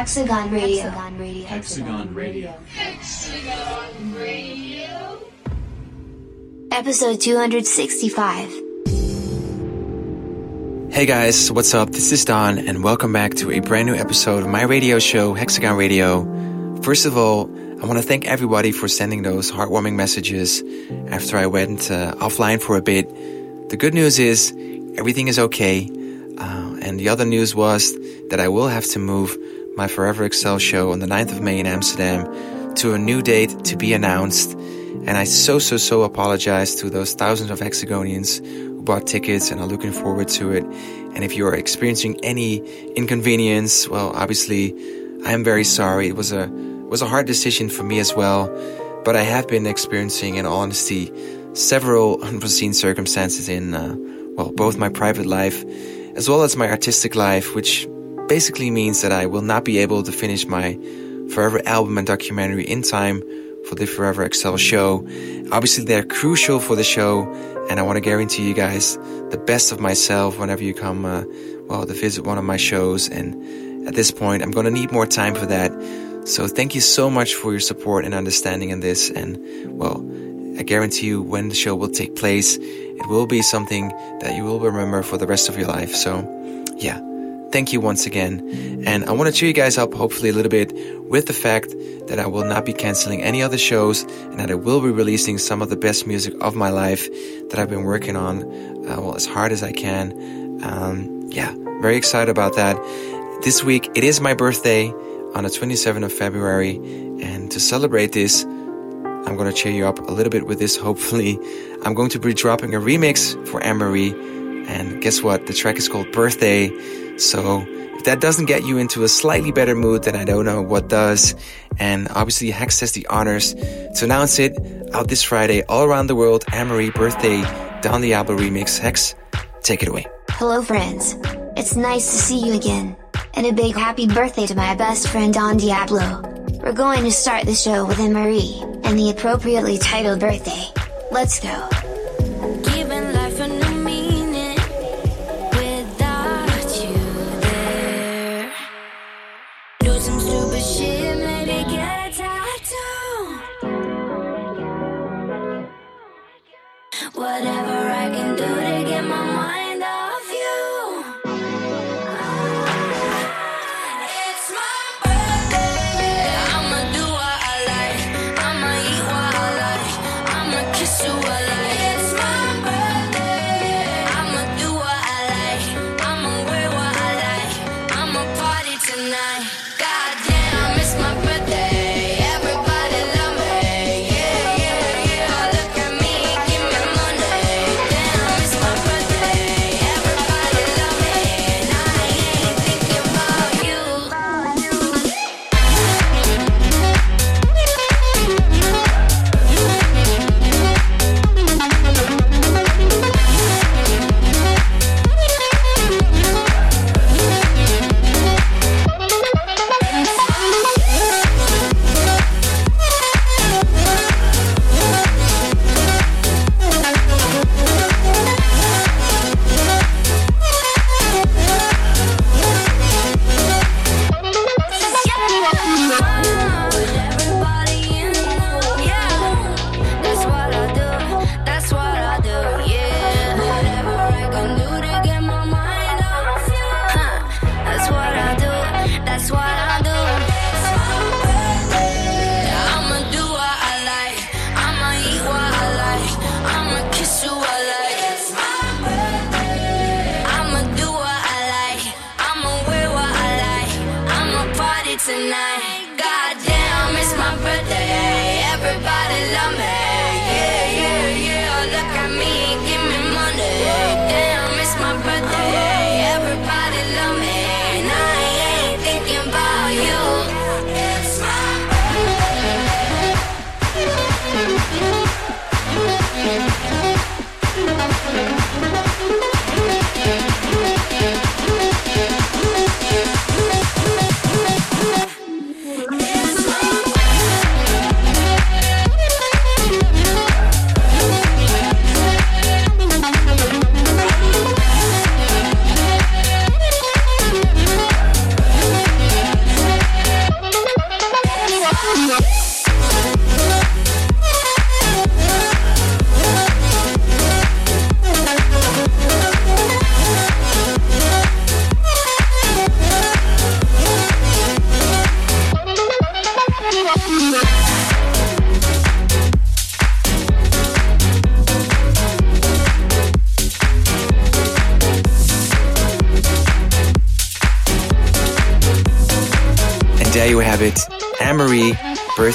Diablo, Hexagon Radio. Hexagon Radio. Hexagon Radio. Episode 265. Hey guys, what's up? This is Don, and welcome back to a brand new episode of my radio show, Hexagon Radio. First of all, I want to thank everybody for sending those heartwarming messages after I went uh, offline for a bit. The good news is everything is okay. Uh, and the other news was that I will have to move my Forever XL show on the 9th of May in Amsterdam to a new date to be announced. And I so, so, so apologize to those thousands of Hexagonians who bought tickets and are looking forward to it. And if you are experiencing any inconvenience, well, obviously, I am very sorry. It was a, was a hard decision for me as well. But I have been experiencing, in all honesty, several unforeseen circumstances in, uh, well, both my private life as well as my artistic life, which basically means that I will not be able to finish my Forever album and documentary in time for the Forever XL show. Obviously, they're crucial for the show, and I want to guarantee you guys the best of myself whenever you come, uh, well, to visit one of my shows. And at this point, I'm going to need more time for that. So thank you so much for your support and understanding in this. And well, I guarantee you when the show will take place, it will be something that you will remember for the rest of your life. So, yeah, thank you once again. And I want to cheer you guys up, hopefully, a little bit with the fact that I will not be canceling any other shows and that I will be releasing some of the best music of my life that I've been working on, uh, well, as hard as I can. Um, yeah, very excited about that. This week, it is my birthday on the 27th of February. And to celebrate this, I'm going to cheer you up a little bit with this, hopefully. I'm going to be dropping a remix for Anne-Marie. And guess what? The track is called Birthday. So if that doesn't get you into a slightly better mood, then I don't know what does. And obviously, Hex has the honors to announce it out this Friday all around the world. Anne-Marie Birthday Don Diablo remix. Hex, take it away. Hello, friends. It's nice to see you again. And a big happy birthday to my best friend Don Diablo. We're going to start the show with Anne and the appropriately titled birthday. Let's go.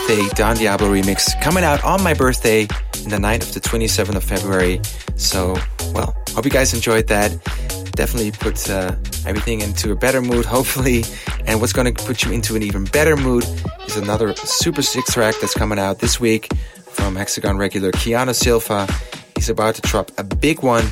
Birthday Don Diablo remix coming out on my birthday in the night of the 27th of February. So, well, hope you guys enjoyed that. Definitely put uh, everything into a better mood, hopefully. And what's going to put you into an even better mood is another super sick track that's coming out this week from Hexagon regular Keanu Silva. He's about to drop a big one.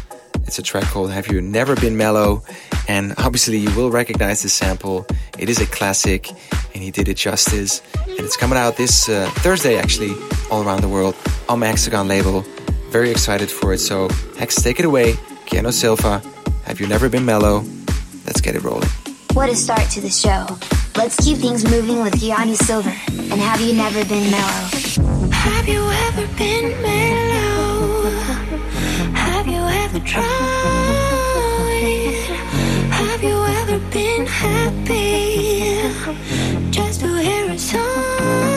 It's a track called Have You Never Been Mellow? And obviously, you will recognize this sample. It is a classic, and he did it justice. And it's coming out this uh, Thursday, actually, all around the world on my Hexagon label. Very excited for it. So, Hex, take it away. Keanu Silva, Have You Never Been Mellow? Let's get it rolling. What a start to the show. Let's keep things moving with Keanu Silva. And have you never been mellow? Have you ever been mellow? Have you ever been happy? Just to hear a song?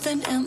Something in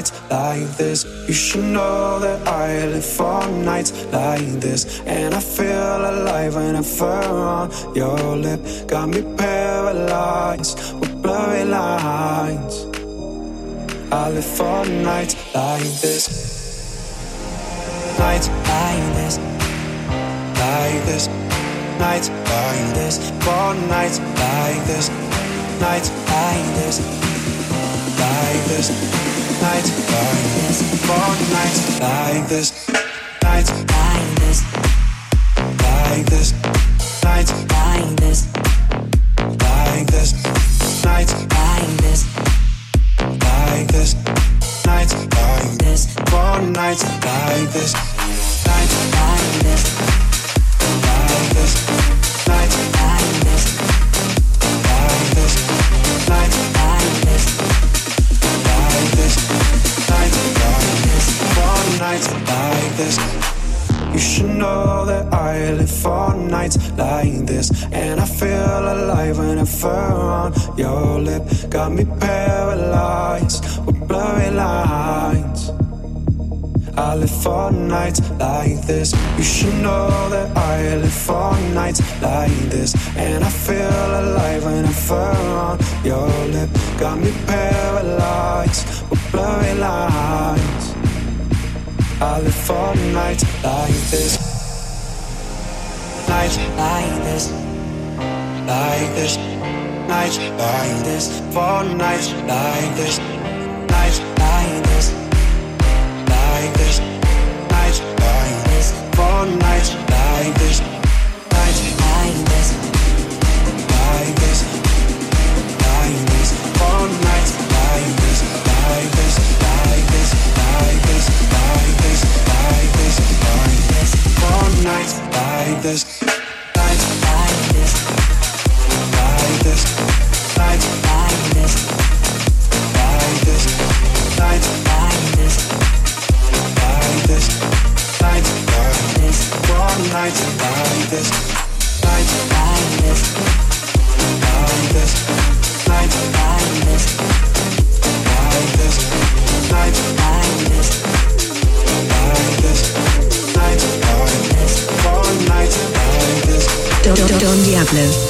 nights like this. You should know that I live for nights like this. And I feel alive when I fur on your lip. Got me paralyzed with blurry lines. I live for nights like this. Nights like this. Like this. Nights like this. For nights like this. Nights like this. Like this nights like this, long nights like this. like this, nights like this, for nights like this.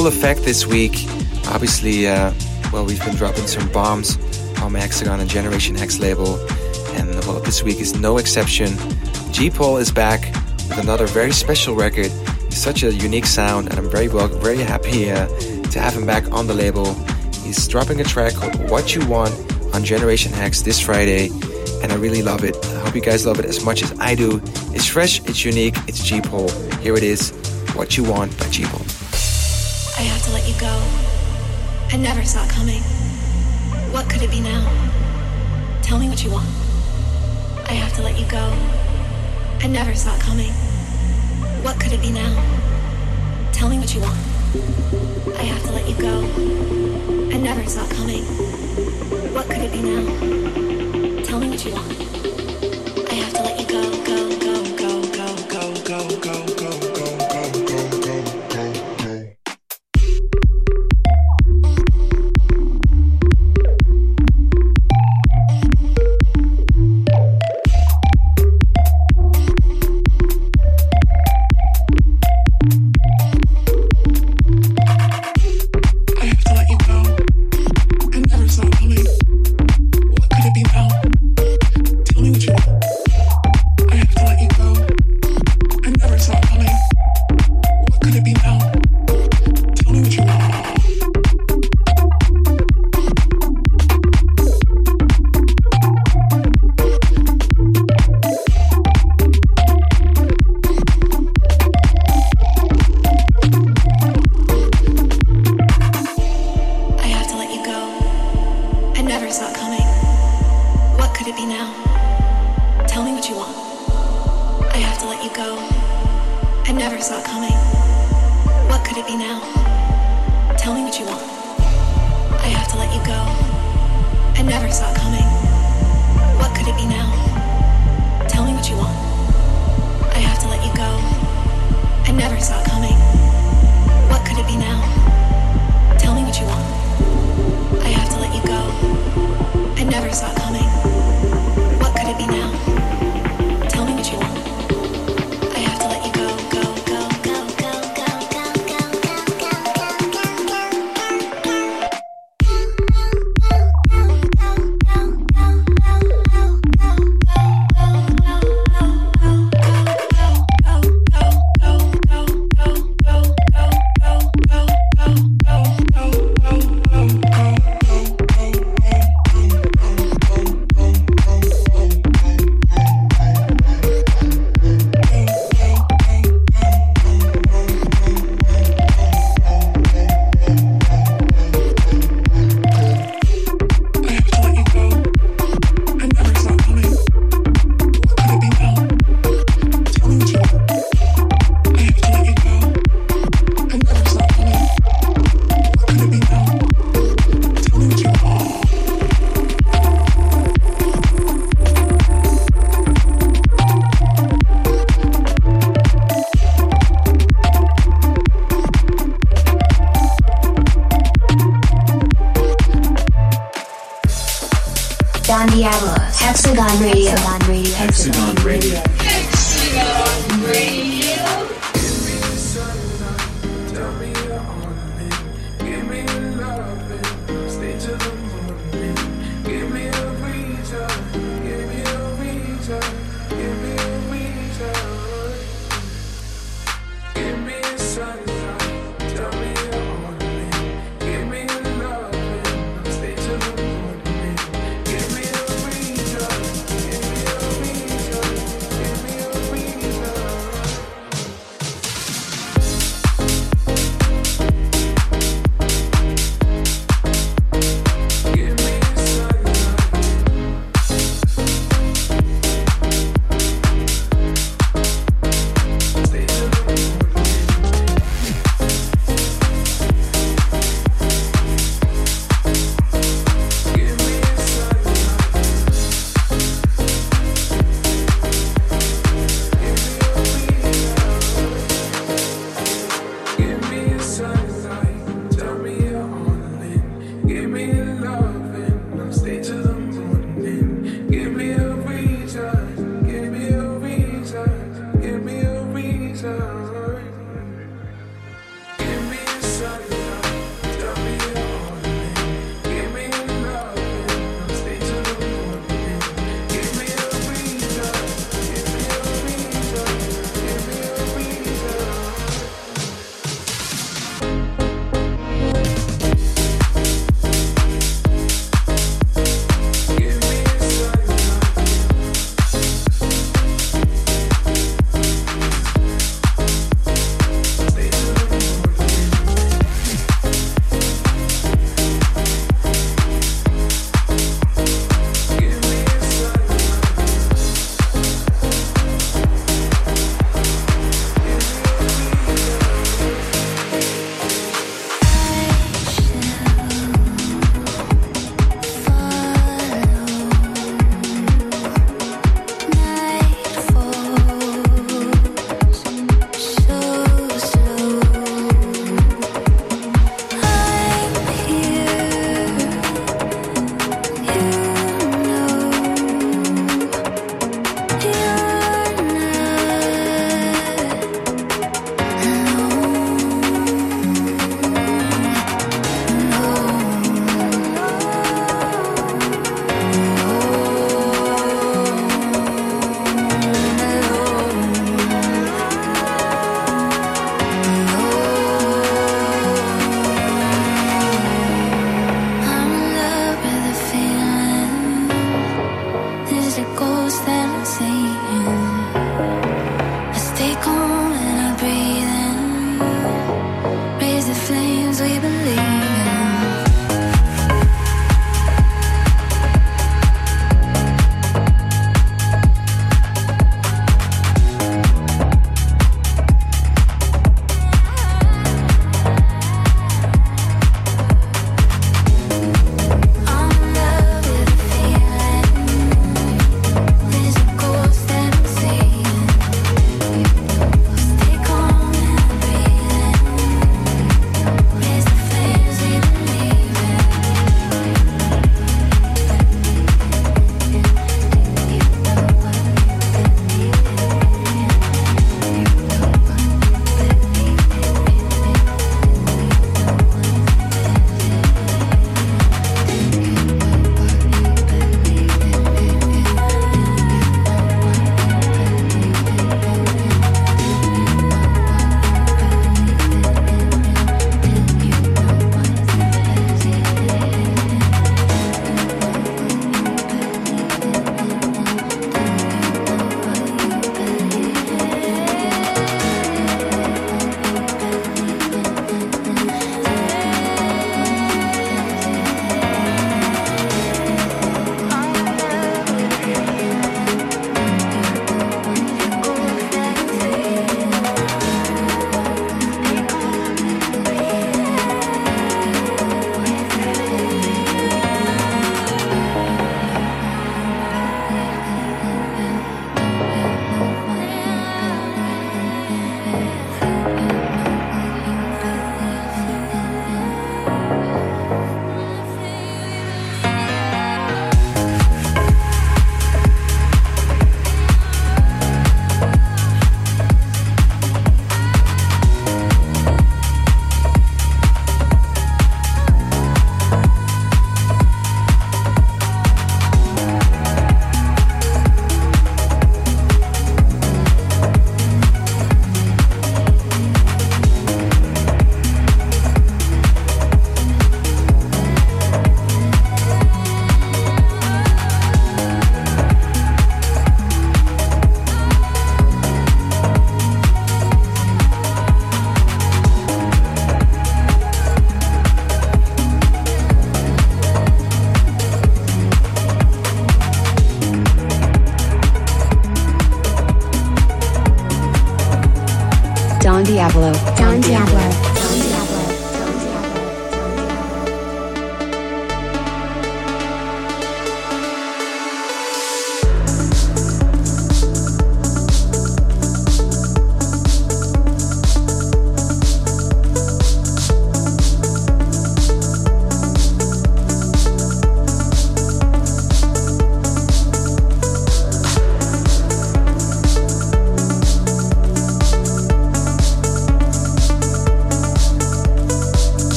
Full effect this week. Obviously, uh, well, we've been dropping some bombs on Hexagon and Generation Hex label, and well, this week is no exception. G Paul is back with another very special record. He's such a unique sound, and I'm very well, very happy uh, to have him back on the label. He's dropping a track called What You Want on Generation Hex this Friday, and I really love it. I hope you guys love it as much as I do. It's fresh, it's unique, it's G Paul. Here it is, What You Want by G Paul. You go. I never saw it coming. What could it be now? Tell me what you want. I have to let you go. I never saw it coming. What could it be now? Tell me what you want. I have to let you go. I never saw it coming. What could it be now? Tell me what you want. Never saw coming. What could it be now? Tell me what you want. I have to let you go. I never saw coming. What could it be now? Tell me what you want. I have to let you go. I never saw coming. sun.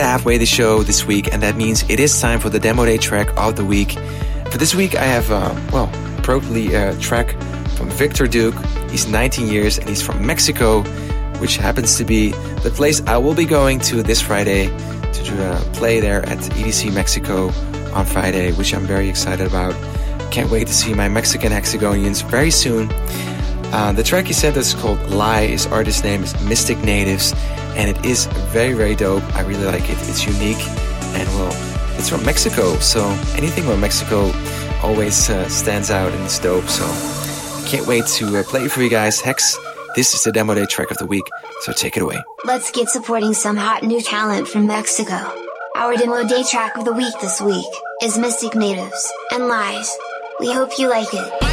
Of halfway the show this week, and that means it is time for the demo day track of the week. For this week, I have, uh, well, probably a track from Victor Duke. He's 19 years and he's from Mexico, which happens to be the place I will be going to this Friday to uh, play there at EDC Mexico on Friday, which I'm very excited about. Can't wait to see my Mexican hexagonians very soon. Uh, the track he sent us is called Lie. His artist name is Mystic Natives, and it is very, very dope. I really like it. It's unique, and well, it's from Mexico, so anything from Mexico always uh, stands out and it's dope. So can't wait to uh, play it for you guys. Hex, this is the demo day track of the week, so take it away. Let's get supporting some hot new talent from Mexico. Our demo day track of the week this week is Mystic Natives and Lies. We hope you like it.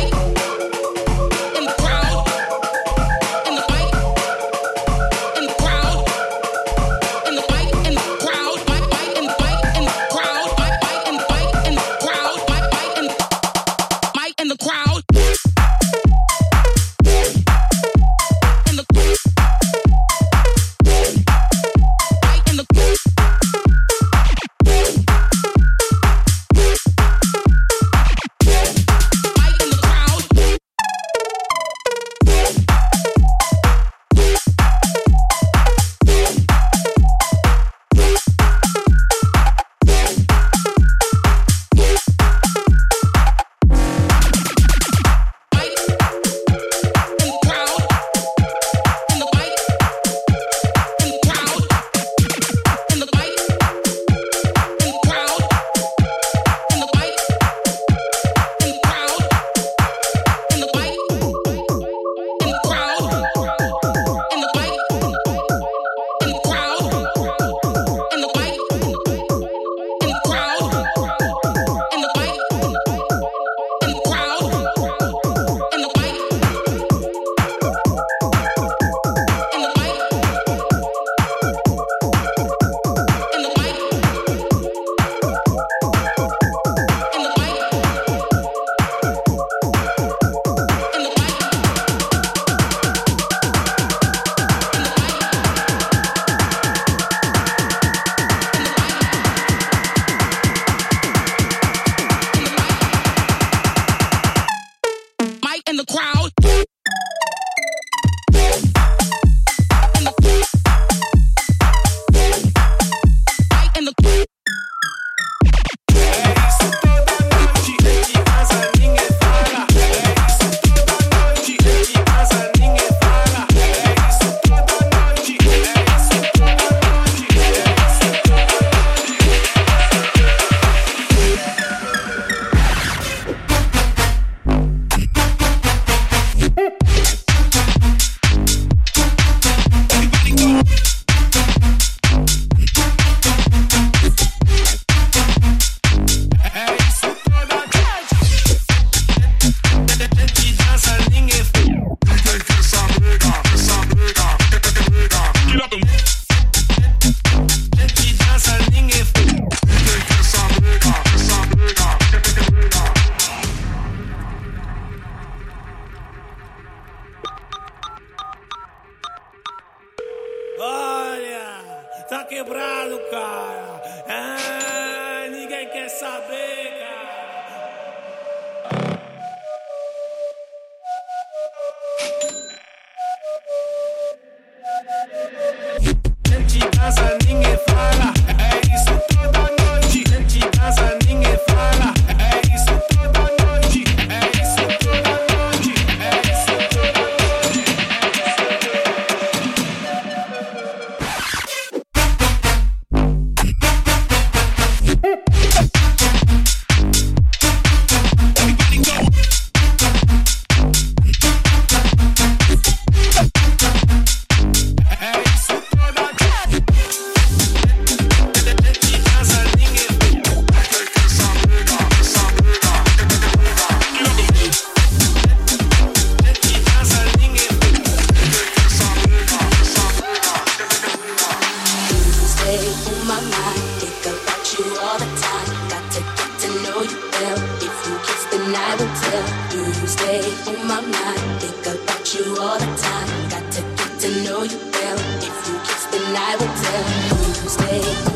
I would tell you to stay.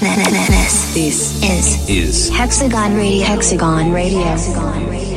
This is, is Hexagon Radio. Hexagon Radio. Hexagon Radio.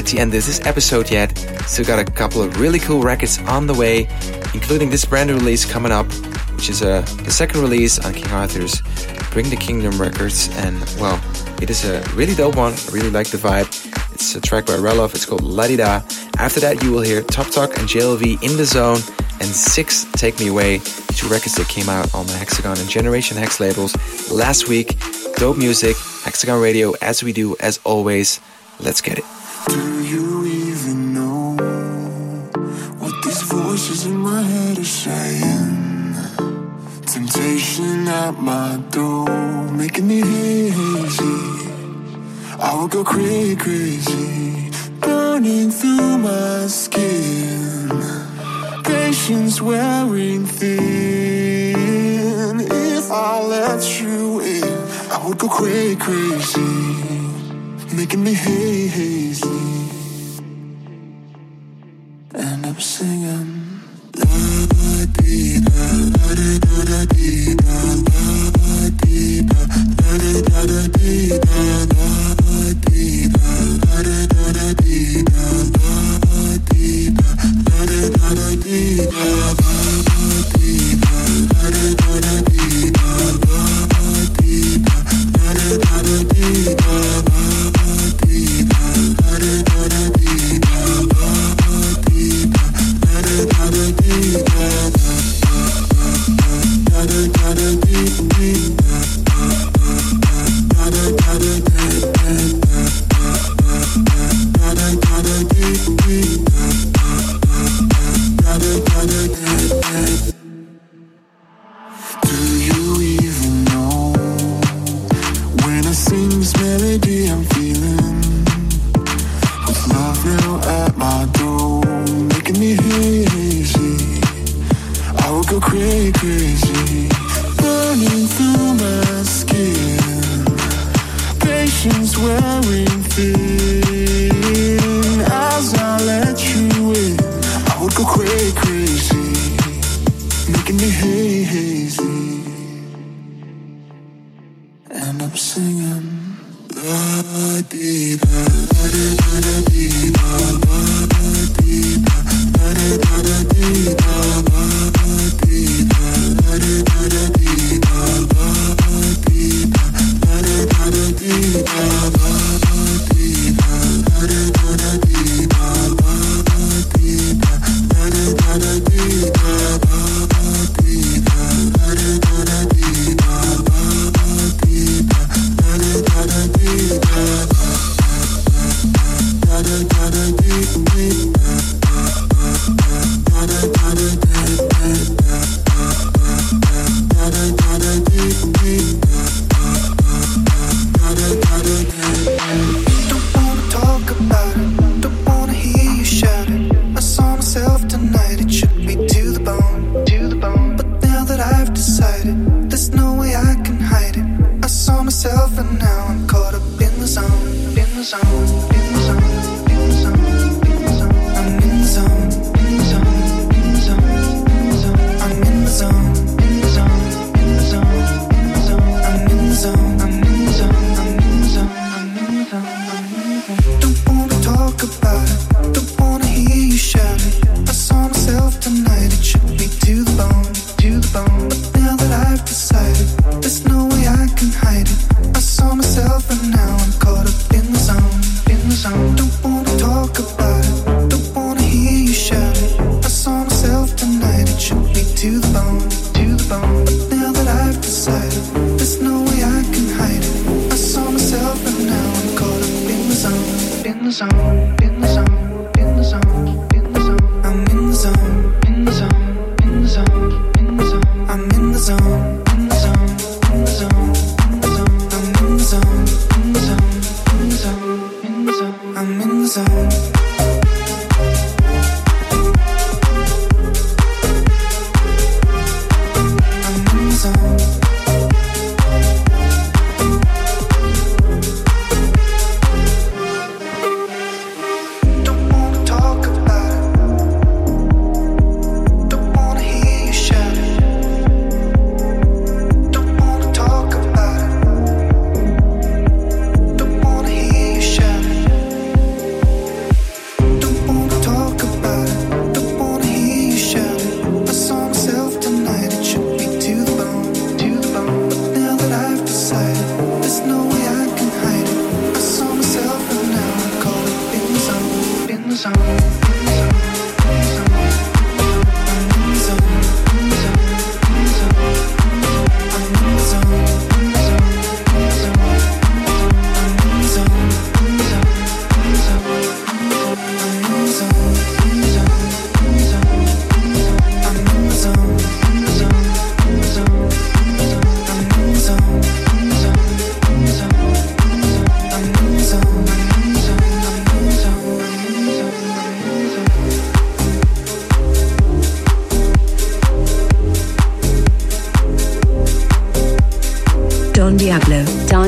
At the end of this episode yet. Still got a couple of really cool records on the way, including this brand new release coming up, which is uh, the second release on King Arthur's Bring the Kingdom Records. And, well, it is a really dope one. I really like the vibe. It's a track by Relov. It's called La Di Da. After that, you will hear Top Talk and JLV in the zone and Six Take Me Away, two records that came out on the Hexagon and Generation Hex labels last week. Dope music, Hexagon Radio, as we do, as always. Let's get it. Do you even know what these voices in my head are saying? Temptation at my door, making me hazy. I will go crazy, crazy, burning through my skin. Patience wearing thin. If I let you in, I would go crazy, crazy making me hazy.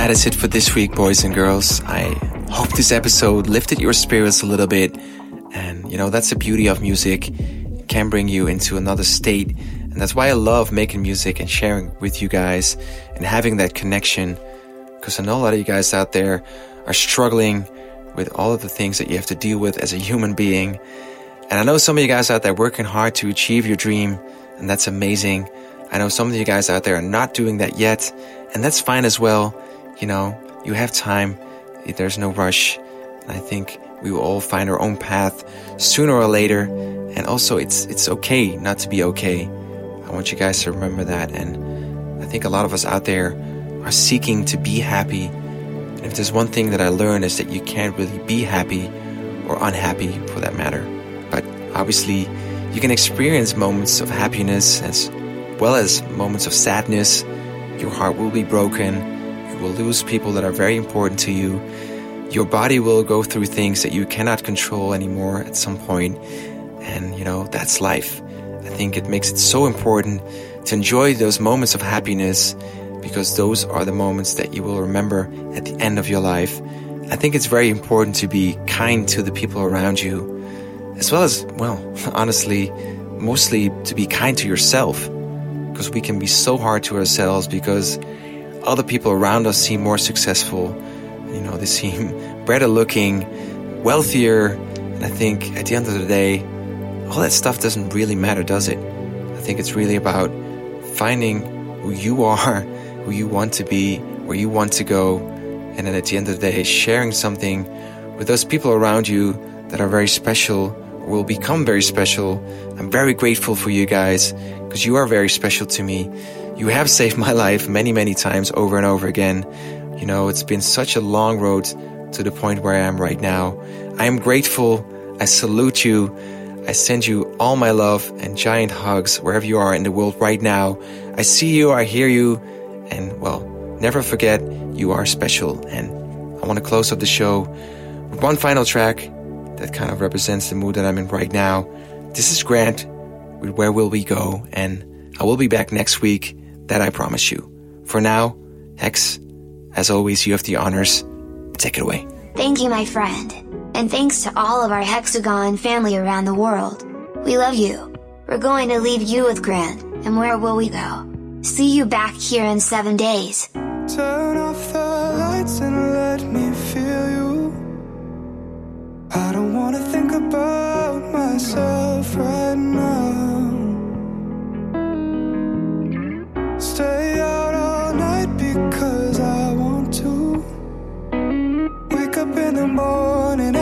That is it for this week, boys and girls. I hope this episode lifted your spirits a little bit. And, you know, that's the beauty of music. It can bring you into another state. And that's why I love making music and sharing with you guys and having that connection. Because I know a lot of you guys out there are struggling with all of the things that you have to deal with as a human being. And I know some of you guys out there working hard to achieve your dream, and that's amazing. I know some of you guys out there are not doing that yet, and that's fine as well. You know, you have time, there's no rush. And I think we will all find our own path sooner or later. And also, it's, it's okay not to be okay. I want you guys to remember that. And I think a lot of us out there are seeking to be happy. And if there's one thing that I learned is that you can't really be happy or unhappy for that matter. But obviously, you can experience moments of happiness as well as moments of sadness. Your heart will be broken. Will lose people that are very important to you. Your body will go through things that you cannot control anymore at some point. And, you know, that's life. I think it makes it so important to enjoy those moments of happiness because those are the moments that you will remember at the end of your life. I think it's very important to be kind to the people around you, as well as, well, honestly, mostly to be kind to yourself because we can be so hard to ourselves because other people around us seem more successful. You know, they seem better looking, wealthier. And I think at the end of the day, all that stuff doesn't really matter, does it? I think it's really about finding who you are, who you want to be, where you want to go. And then at the end of the day, sharing something with those people around you that are very special will become very special. I'm very grateful for you guys because you are very special to me. You have saved my life many, many times over and over again. You know, it's been such a long road to the point where I am right now. I am grateful. I salute you. I send you all my love and giant hugs wherever you are in the world right now. I see you, I hear you, and well, never forget you are special. And I want to close up the show with one final track that kind of represents the mood that I'm in right now. This is Grant with Where Will We Go? And I will be back next week, that I promise you. For now, Hex, as always, you have the honors. Take it away. Thank you, my friend. And thanks to all of our Hexagon family around the world. We love you. We're going to leave you with Grant, and where will we go? See you back here in seven days. Turn off the lights and let me feel you. I don't wanna think about myself right now. Morning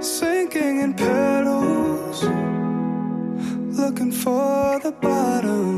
Sinking in petals, looking for the bottom.